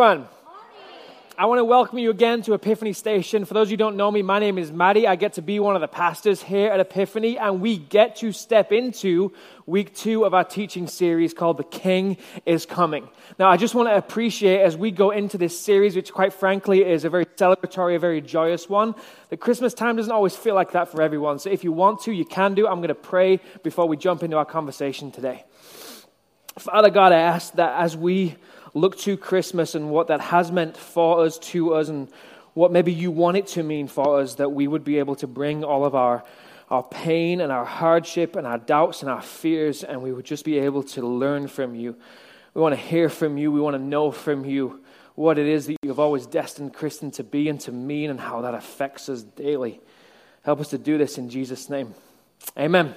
everyone. I want to welcome you again to Epiphany Station. For those who don't know me, my name is Maddie. I get to be one of the pastors here at Epiphany, and we get to step into week two of our teaching series called The King is Coming. Now, I just want to appreciate as we go into this series, which quite frankly is a very celebratory, a very joyous one, that Christmas time doesn't always feel like that for everyone. So if you want to, you can do. I'm going to pray before we jump into our conversation today. Father God, I ask that as we look to Christmas and what that has meant for us, to us, and what maybe you want it to mean for us, that we would be able to bring all of our, our pain and our hardship and our doubts and our fears, and we would just be able to learn from you. We want to hear from you. We want to know from you what it is that you've always destined Christian to be and to mean and how that affects us daily. Help us to do this in Jesus' name. Amen.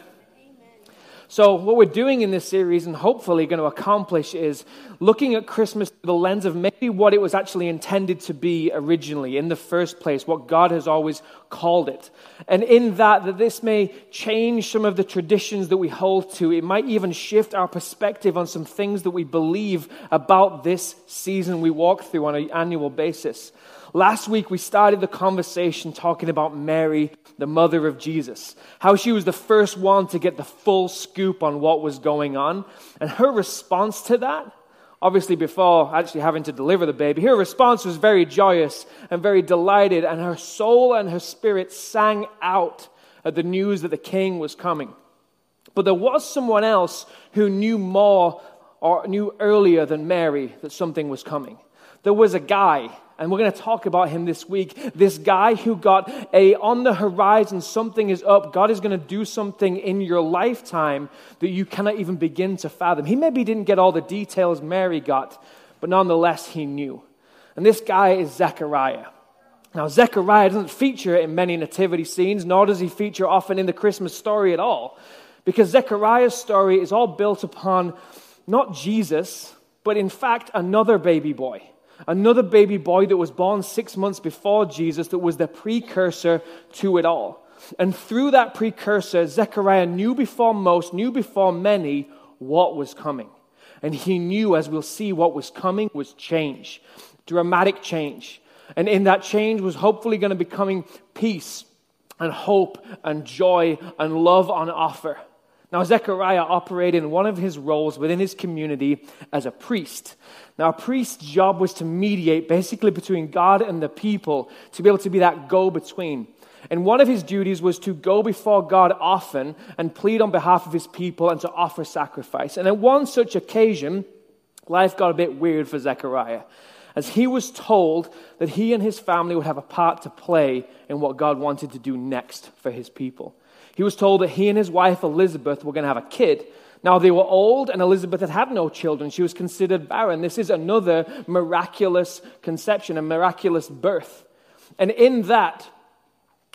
So, what we're doing in this series and hopefully going to accomplish is looking at Christmas through the lens of maybe what it was actually intended to be originally in the first place, what God has always called it. And in that, that this may change some of the traditions that we hold to. It might even shift our perspective on some things that we believe about this season we walk through on an annual basis. Last week, we started the conversation talking about Mary, the mother of Jesus, how she was the first one to get the full scoop on what was going on. And her response to that, obviously, before actually having to deliver the baby, her response was very joyous and very delighted, and her soul and her spirit sang out at the news that the king was coming. But there was someone else who knew more or knew earlier than Mary that something was coming. There was a guy and we're going to talk about him this week. This guy who got a on the horizon, something is up. God is going to do something in your lifetime that you cannot even begin to fathom. He maybe didn't get all the details Mary got, but nonetheless, he knew. And this guy is Zechariah. Now, Zechariah doesn't feature in many nativity scenes, nor does he feature often in the Christmas story at all, because Zechariah's story is all built upon not Jesus, but in fact, another baby boy another baby boy that was born six months before Jesus that was the precursor to it all. And through that precursor, Zechariah knew before most, knew before many what was coming. And he knew, as we'll see, what was coming was change, dramatic change. And in that change was hopefully going to be coming peace and hope and joy and love on offer. Now, Zechariah operated in one of his roles within his community as a priest. Now, a priest's job was to mediate basically between God and the people, to be able to be that go between. And one of his duties was to go before God often and plead on behalf of his people and to offer sacrifice. And on one such occasion, life got a bit weird for Zechariah, as he was told that he and his family would have a part to play in what God wanted to do next for his people. He was told that he and his wife Elizabeth were going to have a kid. Now, they were old, and Elizabeth had had no children. She was considered barren. This is another miraculous conception, a miraculous birth. And in that,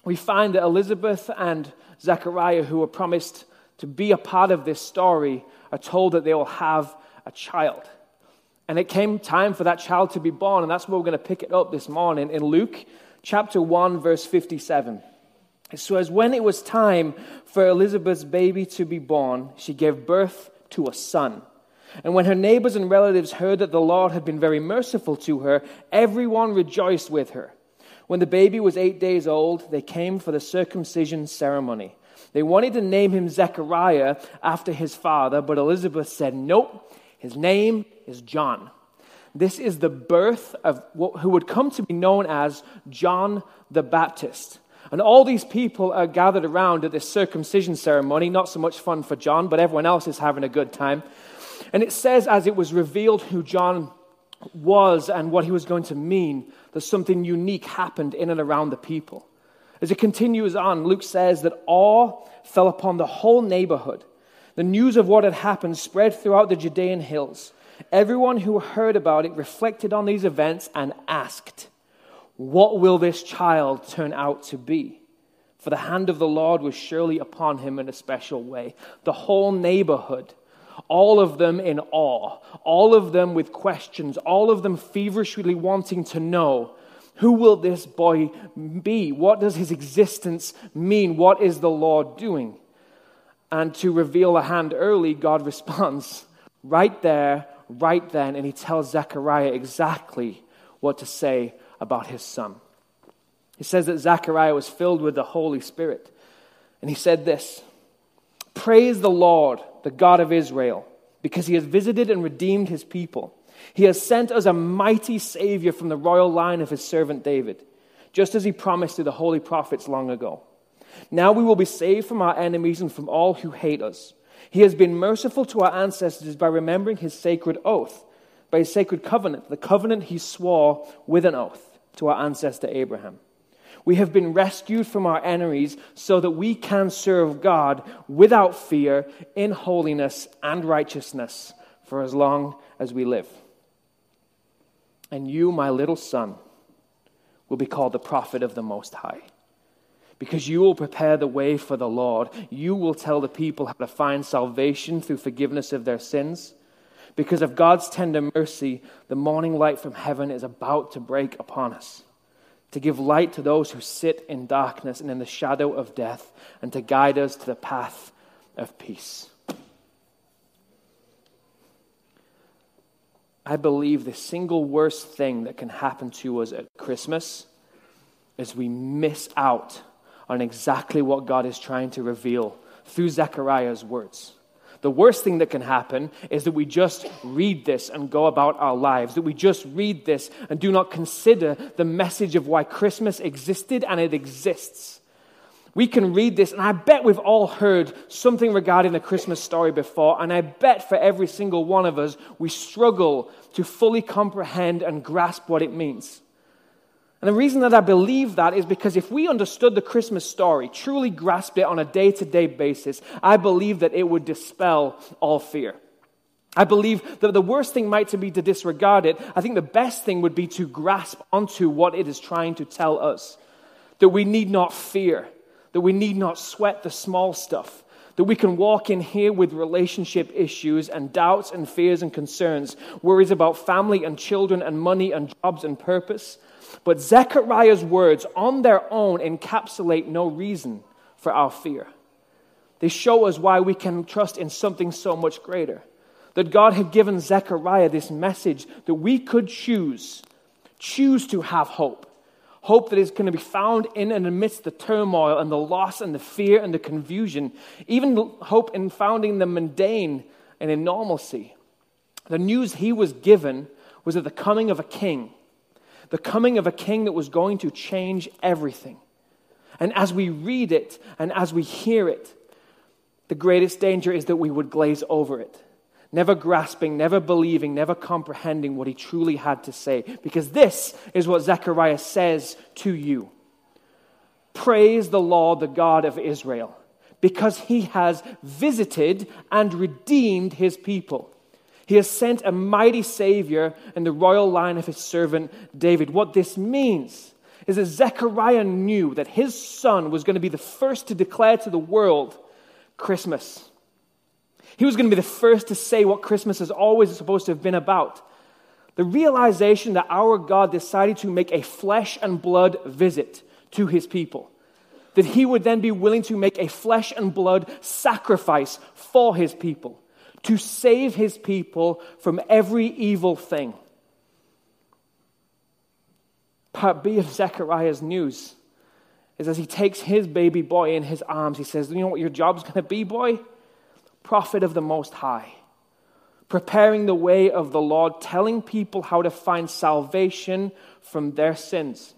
we find that Elizabeth and Zechariah, who were promised to be a part of this story, are told that they will have a child. And it came time for that child to be born, and that's where we're going to pick it up this morning in Luke chapter 1, verse 57. So, as when it was time for Elizabeth's baby to be born, she gave birth to a son. And when her neighbors and relatives heard that the Lord had been very merciful to her, everyone rejoiced with her. When the baby was eight days old, they came for the circumcision ceremony. They wanted to name him Zechariah after his father, but Elizabeth said, Nope, his name is John. This is the birth of who would come to be known as John the Baptist. And all these people are gathered around at this circumcision ceremony. Not so much fun for John, but everyone else is having a good time. And it says, as it was revealed who John was and what he was going to mean, that something unique happened in and around the people. As it continues on, Luke says that awe fell upon the whole neighborhood. The news of what had happened spread throughout the Judean hills. Everyone who heard about it reflected on these events and asked, what will this child turn out to be? For the hand of the Lord was surely upon him in a special way. The whole neighborhood, all of them in awe, all of them with questions, all of them feverishly wanting to know who will this boy be? What does his existence mean? What is the Lord doing? And to reveal a hand early, God responds right there, right then and he tells Zechariah exactly what to say about his son. He says that Zechariah was filled with the Holy Spirit. And he said this Praise the Lord, the God of Israel, because he has visited and redeemed his people. He has sent us a mighty Savior from the royal line of his servant David, just as he promised to the holy prophets long ago. Now we will be saved from our enemies and from all who hate us. He has been merciful to our ancestors by remembering his sacred oath, by his sacred covenant, the covenant he swore with an oath to our ancestor Abraham. We have been rescued from our enemies so that we can serve God without fear in holiness and righteousness for as long as we live. And you, my little son, will be called the prophet of the Most High because you will prepare the way for the Lord. You will tell the people how to find salvation through forgiveness of their sins. Because of God's tender mercy, the morning light from heaven is about to break upon us, to give light to those who sit in darkness and in the shadow of death, and to guide us to the path of peace. I believe the single worst thing that can happen to us at Christmas is we miss out on exactly what God is trying to reveal through Zechariah's words. The worst thing that can happen is that we just read this and go about our lives, that we just read this and do not consider the message of why Christmas existed and it exists. We can read this, and I bet we've all heard something regarding the Christmas story before, and I bet for every single one of us, we struggle to fully comprehend and grasp what it means. And the reason that I believe that is because if we understood the Christmas story, truly grasped it on a day to day basis, I believe that it would dispel all fear. I believe that the worst thing might be to disregard it. I think the best thing would be to grasp onto what it is trying to tell us. That we need not fear, that we need not sweat the small stuff, that we can walk in here with relationship issues and doubts and fears and concerns, worries about family and children and money and jobs and purpose. But Zechariah's words on their own encapsulate no reason for our fear. They show us why we can trust in something so much greater. That God had given Zechariah this message that we could choose, choose to have hope. Hope that is going to be found in and amidst the turmoil and the loss and the fear and the confusion. Even hope in founding the mundane and in normalcy. The news he was given was of the coming of a king the coming of a king that was going to change everything. And as we read it and as we hear it, the greatest danger is that we would glaze over it, never grasping, never believing, never comprehending what he truly had to say. Because this is what Zechariah says to you Praise the Lord, the God of Israel, because he has visited and redeemed his people. He has sent a mighty Savior in the royal line of his servant David. What this means is that Zechariah knew that his son was going to be the first to declare to the world Christmas. He was going to be the first to say what Christmas is always supposed to have been about. The realization that our God decided to make a flesh and blood visit to his people. That he would then be willing to make a flesh and blood sacrifice for his people to save his people from every evil thing. Part B of Zechariah's news is as he takes his baby boy in his arms, he says, You know what your job's going to be, boy? Prophet of the Most High. Preparing the way of the Lord, telling people how to find salvation from their sins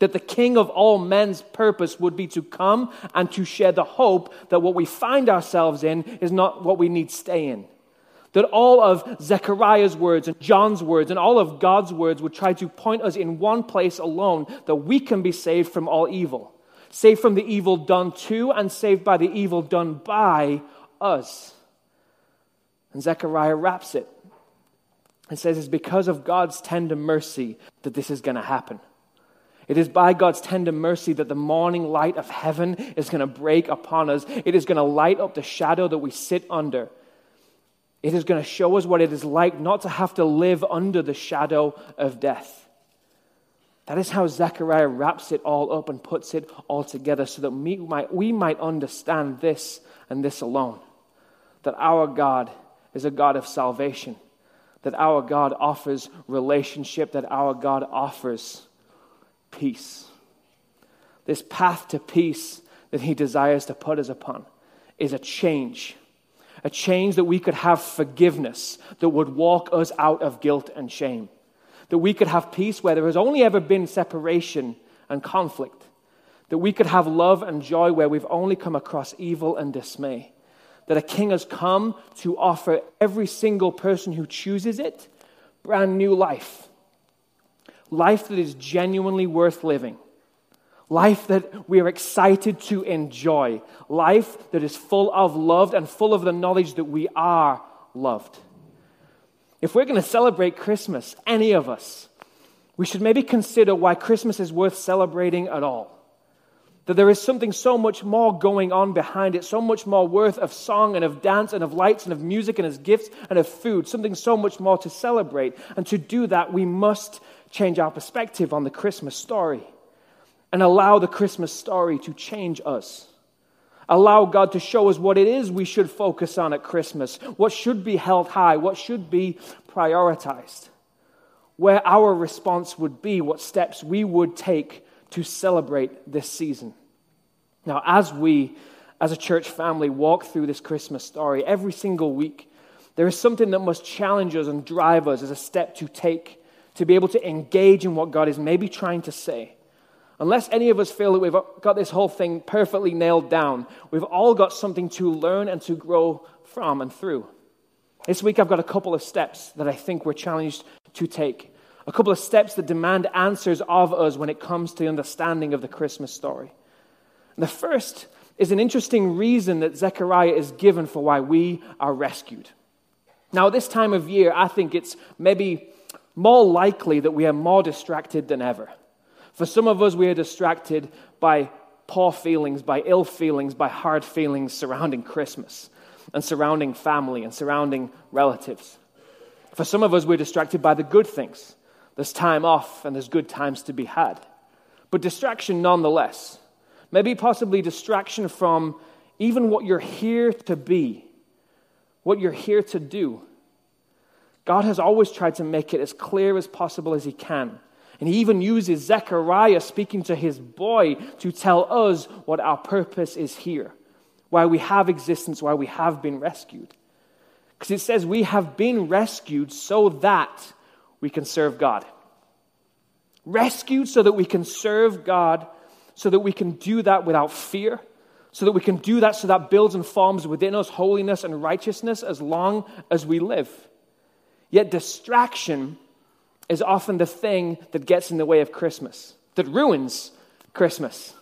that the king of all men's purpose would be to come and to share the hope that what we find ourselves in is not what we need stay in. That all of Zechariah's words and John's words and all of God's words would try to point us in one place alone that we can be saved from all evil. Saved from the evil done to and saved by the evil done by us. And Zechariah wraps it and says it's because of God's tender mercy that this is going to happen. It is by God's tender mercy that the morning light of heaven is going to break upon us. It is going to light up the shadow that we sit under. It is going to show us what it is like not to have to live under the shadow of death. That is how Zechariah wraps it all up and puts it all together so that we might, we might understand this and this alone that our God is a God of salvation that our God offers relationship, that our God offers peace. This path to peace that He desires to put us upon is a change. A change that we could have forgiveness that would walk us out of guilt and shame. That we could have peace where there has only ever been separation and conflict. That we could have love and joy where we've only come across evil and dismay. That a king has come to offer every single person who chooses it brand new life. Life that is genuinely worth living life that we are excited to enjoy, life that is full of love and full of the knowledge that we are loved. If we're going to celebrate Christmas, any of us, we should maybe consider why Christmas is worth celebrating at all. That there is something so much more going on behind it, so much more worth of song and of dance and of lights and of music and of gifts and of food, something so much more to celebrate. And to do that, we must change our perspective on the Christmas story and allow the Christmas story to change us. Allow God to show us what it is we should focus on at Christmas, what should be held high, what should be prioritized, where our response would be, what steps we would take to celebrate this season. Now, as we, as a church family, walk through this Christmas story every single week, there is something that must challenge us and drive us as a step to take to be able to engage in what God is maybe trying to say Unless any of us feel that we've got this whole thing perfectly nailed down, we've all got something to learn and to grow from and through. This week, I've got a couple of steps that I think we're challenged to take. A couple of steps that demand answers of us when it comes to the understanding of the Christmas story. And the first is an interesting reason that Zechariah is given for why we are rescued. Now, at this time of year, I think it's maybe more likely that we are more distracted than ever. For some of us, we are distracted by poor feelings, by ill feelings, by hard feelings surrounding Christmas and surrounding family and surrounding relatives. For some of us, we're distracted by the good things. There's time off and there's good times to be had. But distraction nonetheless. Maybe possibly distraction from even what you're here to be, what you're here to do. God has always tried to make it as clear as possible as He can and he even uses Zechariah speaking to his boy to tell us what our purpose is here, why we have existence, why we have been rescued. Because it says we have been rescued so that we can serve God. Rescued so that we can serve God, so that we can do that without fear, so that we can do that so that builds and forms within us holiness and righteousness as long as we live. Yet distraction is often the thing that gets in the way of Christmas, that ruins Christmas.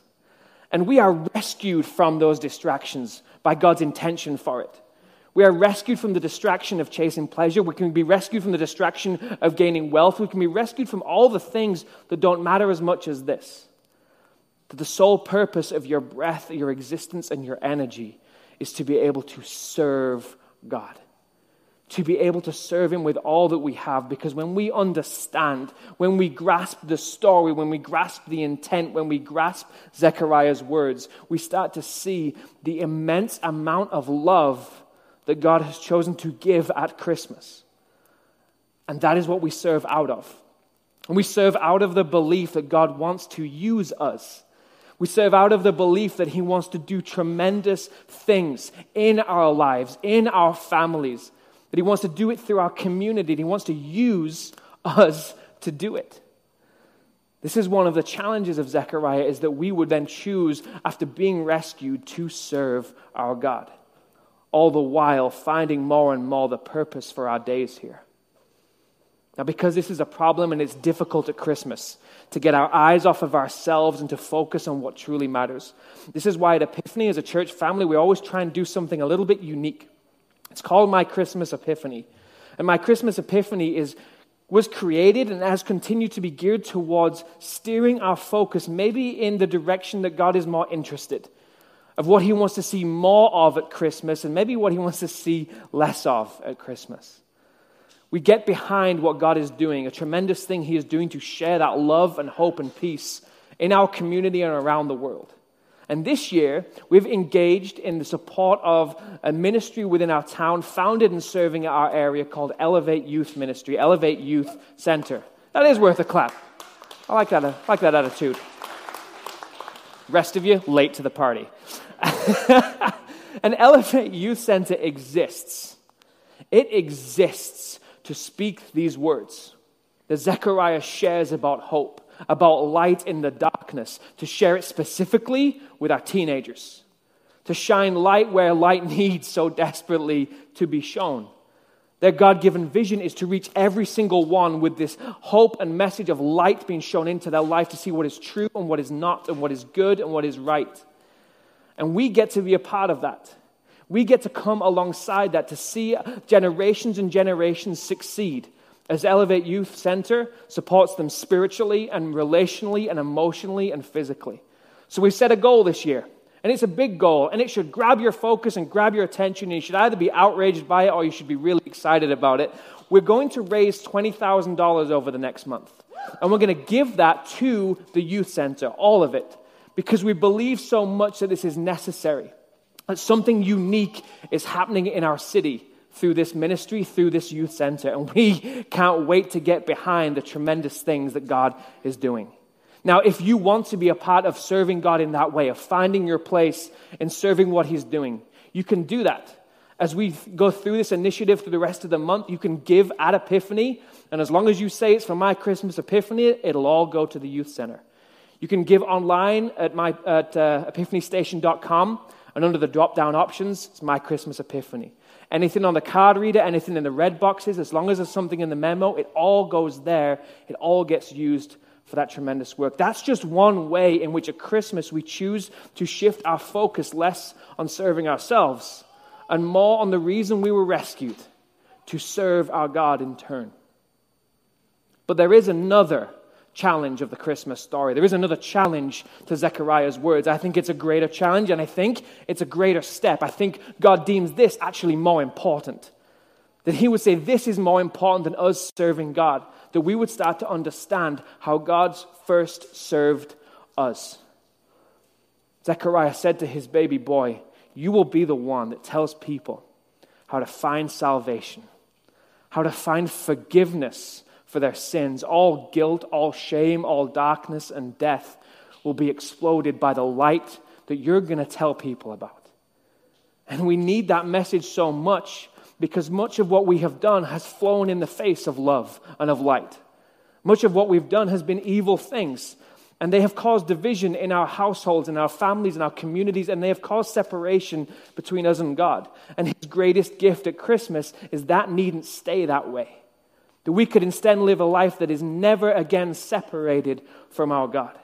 And we are rescued from those distractions by God's intention for it. We are rescued from the distraction of chasing pleasure. We can be rescued from the distraction of gaining wealth. We can be rescued from all the things that don't matter as much as this. That the sole purpose of your breath, your existence, and your energy is to be able to serve God to be able to serve Him with all that we have. Because when we understand, when we grasp the story, when we grasp the intent, when we grasp Zechariah's words, we start to see the immense amount of love that God has chosen to give at Christmas. And that is what we serve out of. And we serve out of the belief that God wants to use us. We serve out of the belief that He wants to do tremendous things in our lives, in our families that He wants to do it through our community. He wants to use us to do it. This is one of the challenges of Zechariah is that we would then choose, after being rescued, to serve our God, all the while finding more and more the purpose for our days here. Now, because this is a problem and it's difficult at Christmas to get our eyes off of ourselves and to focus on what truly matters, this is why at Epiphany, as a church family, we always try and do something a little bit unique. It's called My Christmas Epiphany. And My Christmas Epiphany is, was created and has continued to be geared towards steering our focus maybe in the direction that God is more interested, of what He wants to see more of at Christmas, and maybe what He wants to see less of at Christmas. We get behind what God is doing, a tremendous thing He is doing to share that love and hope and peace in our community and around the world. And this year, we've engaged in the support of a ministry within our town founded and serving our area called Elevate Youth Ministry, Elevate Youth Center. That is worth a clap. I like that, I like that attitude. Rest of you, late to the party. An Elevate Youth Center exists. It exists to speak these words that Zechariah shares about hope about light in the darkness, to share it specifically with our teenagers, to shine light where light needs so desperately to be shown. Their God given vision is to reach every single one with this hope and message of light being shown into their life to see what is true and what is not, and what is good and what is right. And we get to be a part of that. We get to come alongside that to see generations and generations succeed as Elevate Youth Center supports them spiritually and relationally and emotionally and physically. So we've set a goal this year, and it's a big goal, and it should grab your focus and grab your attention, and you should either be outraged by it or you should be really excited about it. We're going to raise $20,000 over the next month, and we're going to give that to the youth center, all of it, because we believe so much that this is necessary, that something unique is happening in our city through this ministry, through this youth center. And we can't wait to get behind the tremendous things that God is doing. Now, if you want to be a part of serving God in that way, of finding your place in serving what He's doing, you can do that. As we go through this initiative through the rest of the month, you can give at Epiphany. And as long as you say it's for my Christmas Epiphany, it'll all go to the youth center. You can give online at, my, at uh, epiphanystation.com, and under the drop down options, it's my Christmas Epiphany. Anything on the card reader, anything in the red boxes, as long as there's something in the memo, it all goes there. It all gets used for that tremendous work. That's just one way in which at Christmas we choose to shift our focus less on serving ourselves and more on the reason we were rescued to serve our God in turn. But there is another challenge of the Christmas story. There is another challenge to Zechariah's words. I think it's a greater challenge, and I think it's a greater step. I think God deems this actually more important. That he would say, This is more important than us serving God. That we would start to understand how God's first served us. Zechariah said to his baby boy, You will be the one that tells people how to find salvation, how to find forgiveness for their sins. All guilt, all shame, all darkness and death will be exploded by the light that you're going to tell people about. And we need that message so much because much of what we have done has flown in the face of love and of light. Much of what we've done has been evil things, and they have caused division in our households, in our families, in our communities, and they have caused separation between us and God. And His greatest gift at Christmas is that needn't stay that way. That we could instead live a life that is never again separated from our God.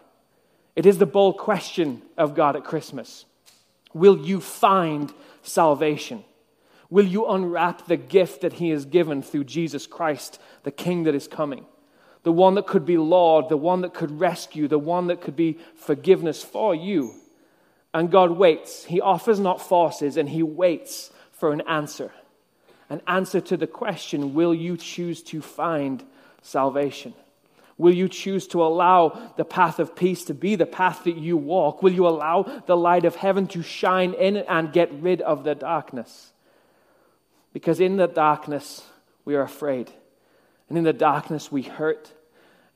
It is the bold question of God at Christmas. Will you find salvation? Will you unwrap the gift that He has given through Jesus Christ, the King that is coming? The one that could be Lord, the one that could rescue, the one that could be forgiveness for you. And God waits. He offers, not forces, and He waits for an answer an answer to the question will you choose to find salvation? Will you choose to allow the path of peace to be the path that you walk? Will you allow the light of heaven to shine in and get rid of the darkness? Because in the darkness, we are afraid. And in the darkness, we hurt.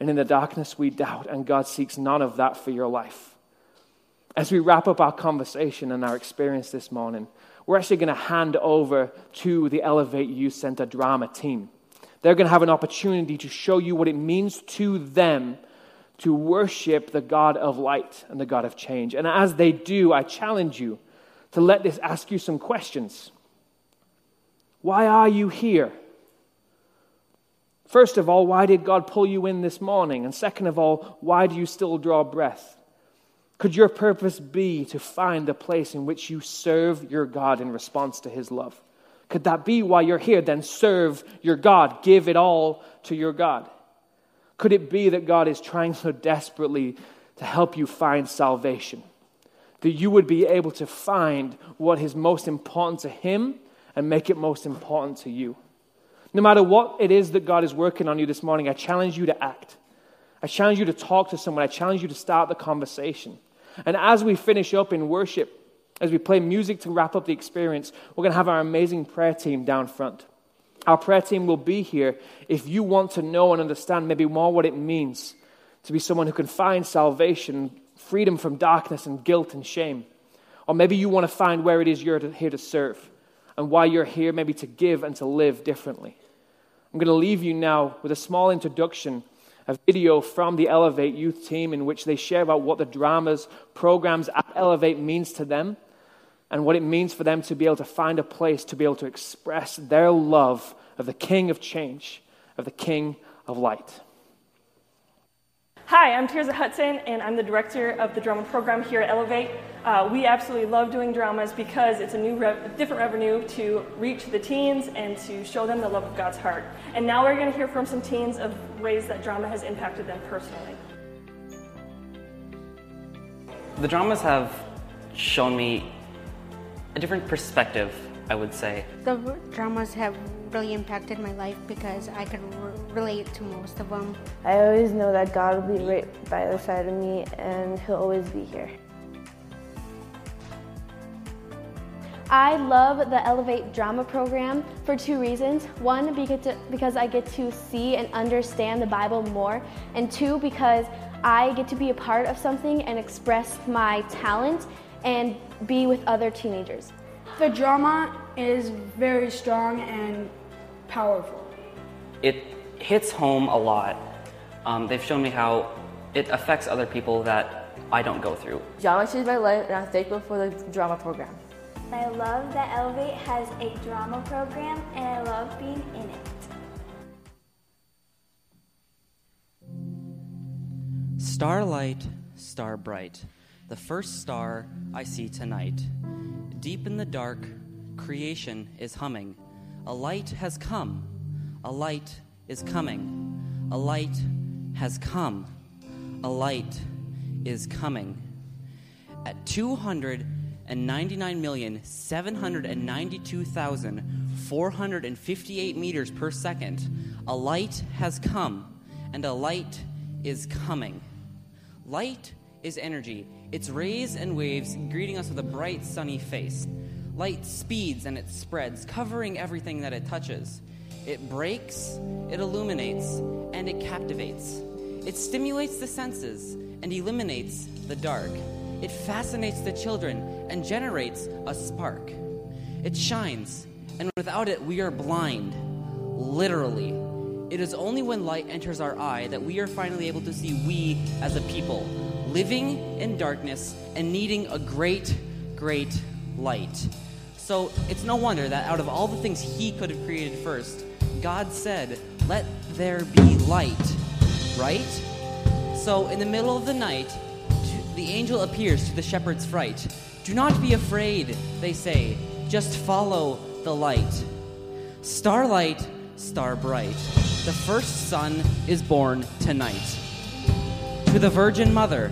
And in the darkness, we doubt. And God seeks none of that for your life. As we wrap up our conversation and our experience this morning, we're actually going to hand over to the Elevate Youth Center drama team. They're going to have an opportunity to show you what it means to them to worship the God of light and the God of change. And as they do, I challenge you to let this ask you some questions. Why are you here? First of all, why did God pull you in this morning? And second of all, why do you still draw breath? Could your purpose be to find the place in which you serve your God in response to his love? Could that be why you're here? Then serve your God. Give it all to your God. Could it be that God is trying so desperately to help you find salvation? That you would be able to find what is most important to Him and make it most important to you. No matter what it is that God is working on you this morning, I challenge you to act. I challenge you to talk to someone. I challenge you to start the conversation. And as we finish up in worship, as we play music to wrap up the experience, we're going to have our amazing prayer team down front. Our prayer team will be here if you want to know and understand maybe more what it means to be someone who can find salvation, freedom from darkness and guilt and shame. Or maybe you want to find where it is you're here to serve and why you're here, maybe to give and to live differently. I'm going to leave you now with a small introduction, a video from the Elevate youth team in which they share about what the dramas, programs at Elevate means to them and what it means for them to be able to find a place to be able to express their love of the King of change, of the King of light. Hi, I'm Tirza Hudson, and I'm the director of the drama program here at Elevate. Uh, we absolutely love doing dramas because it's a new, re- different revenue to reach the teens and to show them the love of God's heart. And now we're going to hear from some teens of ways that drama has impacted them personally. The dramas have shown me a different perspective, I would say. The dramas have really impacted my life because I could relate to most of them. I always know that God will be right by the side of me and He'll always be here. I love the Elevate Drama program for two reasons. One, because I get to see and understand the Bible more, and two, because I get to be a part of something and express my talent and be with other teenagers. The drama is very strong and powerful. It hits home a lot. Um, they've shown me how it affects other people that I don't go through. Drama changed my life, and I'm thankful for the drama program. I love that Elevate has a drama program, and I love being in it. Starlight, star bright, the first star I see tonight. Deep in the dark, creation is humming. A light has come. A light is coming. A light has come. A light is coming. At 299,792,458 meters per second, a light has come, and a light is coming. Light is energy. Its rays and waves greeting us with a bright, sunny face. Light speeds and it spreads, covering everything that it touches. It breaks, it illuminates, and it captivates. It stimulates the senses and eliminates the dark. It fascinates the children and generates a spark. It shines, and without it, we are blind. Literally. It is only when light enters our eye that we are finally able to see we as a people, living in darkness and needing a great, great light. So it's no wonder that out of all the things he could have created first, God said, Let there be light, right? So in the middle of the night, the angel appears to the shepherd's fright. Do not be afraid, they say, just follow the light. Starlight, star bright, the first son is born tonight. To the Virgin Mother,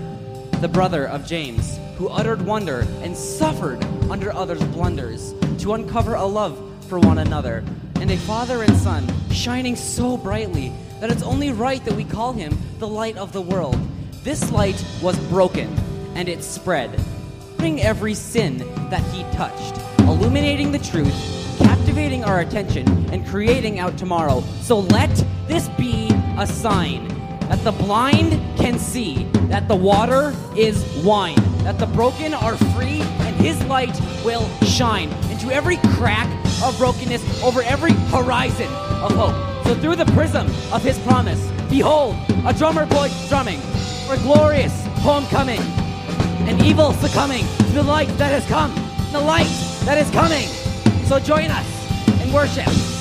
the brother of James, who uttered wonder and suffered under others' blunders, to uncover a love for one another, and a father and son shining so brightly that it's only right that we call him the light of the world. This light was broken, and it spread, putting every sin that he touched, illuminating the truth, captivating our attention, and creating out tomorrow. So let this be a sign that the blind can see, that the water is wine, that the broken are free, and his light will shine into every crack of brokenness, over every horizon of hope. So through the prism of his promise, behold, a drummer boy drumming for glorious homecoming, and evil succumbing to the light that has come, the light that is coming. So join us in worship.